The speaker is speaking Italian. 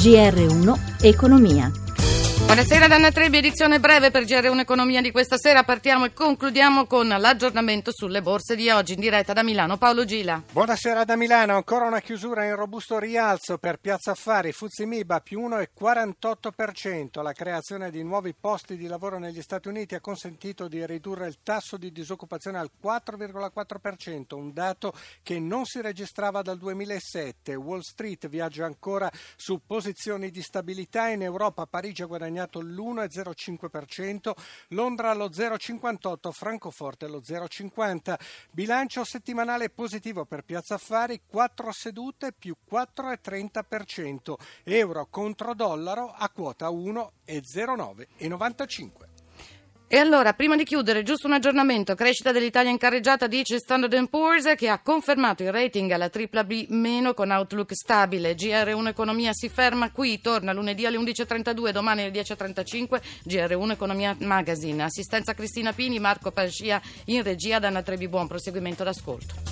GR1 Economia. Buonasera Danna Trebbi, edizione breve per GR1 Economia di questa sera. Partiamo e concludiamo con l'aggiornamento sulle borse di oggi in diretta da Milano. Paolo Gila. Buonasera da Milano, ancora una chiusura in robusto rialzo per Piazza Affari, Fuzimiba più 1,48%. La creazione di nuovi posti di lavoro negli Stati Uniti ha consentito di ridurre il tasso di disoccupazione al 4,4%, un dato che non si registrava dal 2007. Wall Street viaggia ancora su posizioni di stabilità in Europa, Parigi ha guadagnato guadagnato l'1,05%, Londra lo 0,58%, Francoforte lo 0,50%. Bilancio settimanale positivo per Piazza Affari, 4 sedute più 4,30%. Euro contro dollaro a quota 1,09,95. E allora, prima di chiudere, giusto un aggiornamento. Crescita dell'Italia in carreggiata, dice Standard Poor's, che ha confermato il rating alla BBB- con outlook stabile. GR1 Economia si ferma qui, torna lunedì alle 11.32, domani alle 10.35. GR1 Economia Magazine. Assistenza Cristina Pini, Marco Pascia in regia, Danna Trebi. Buon proseguimento d'ascolto.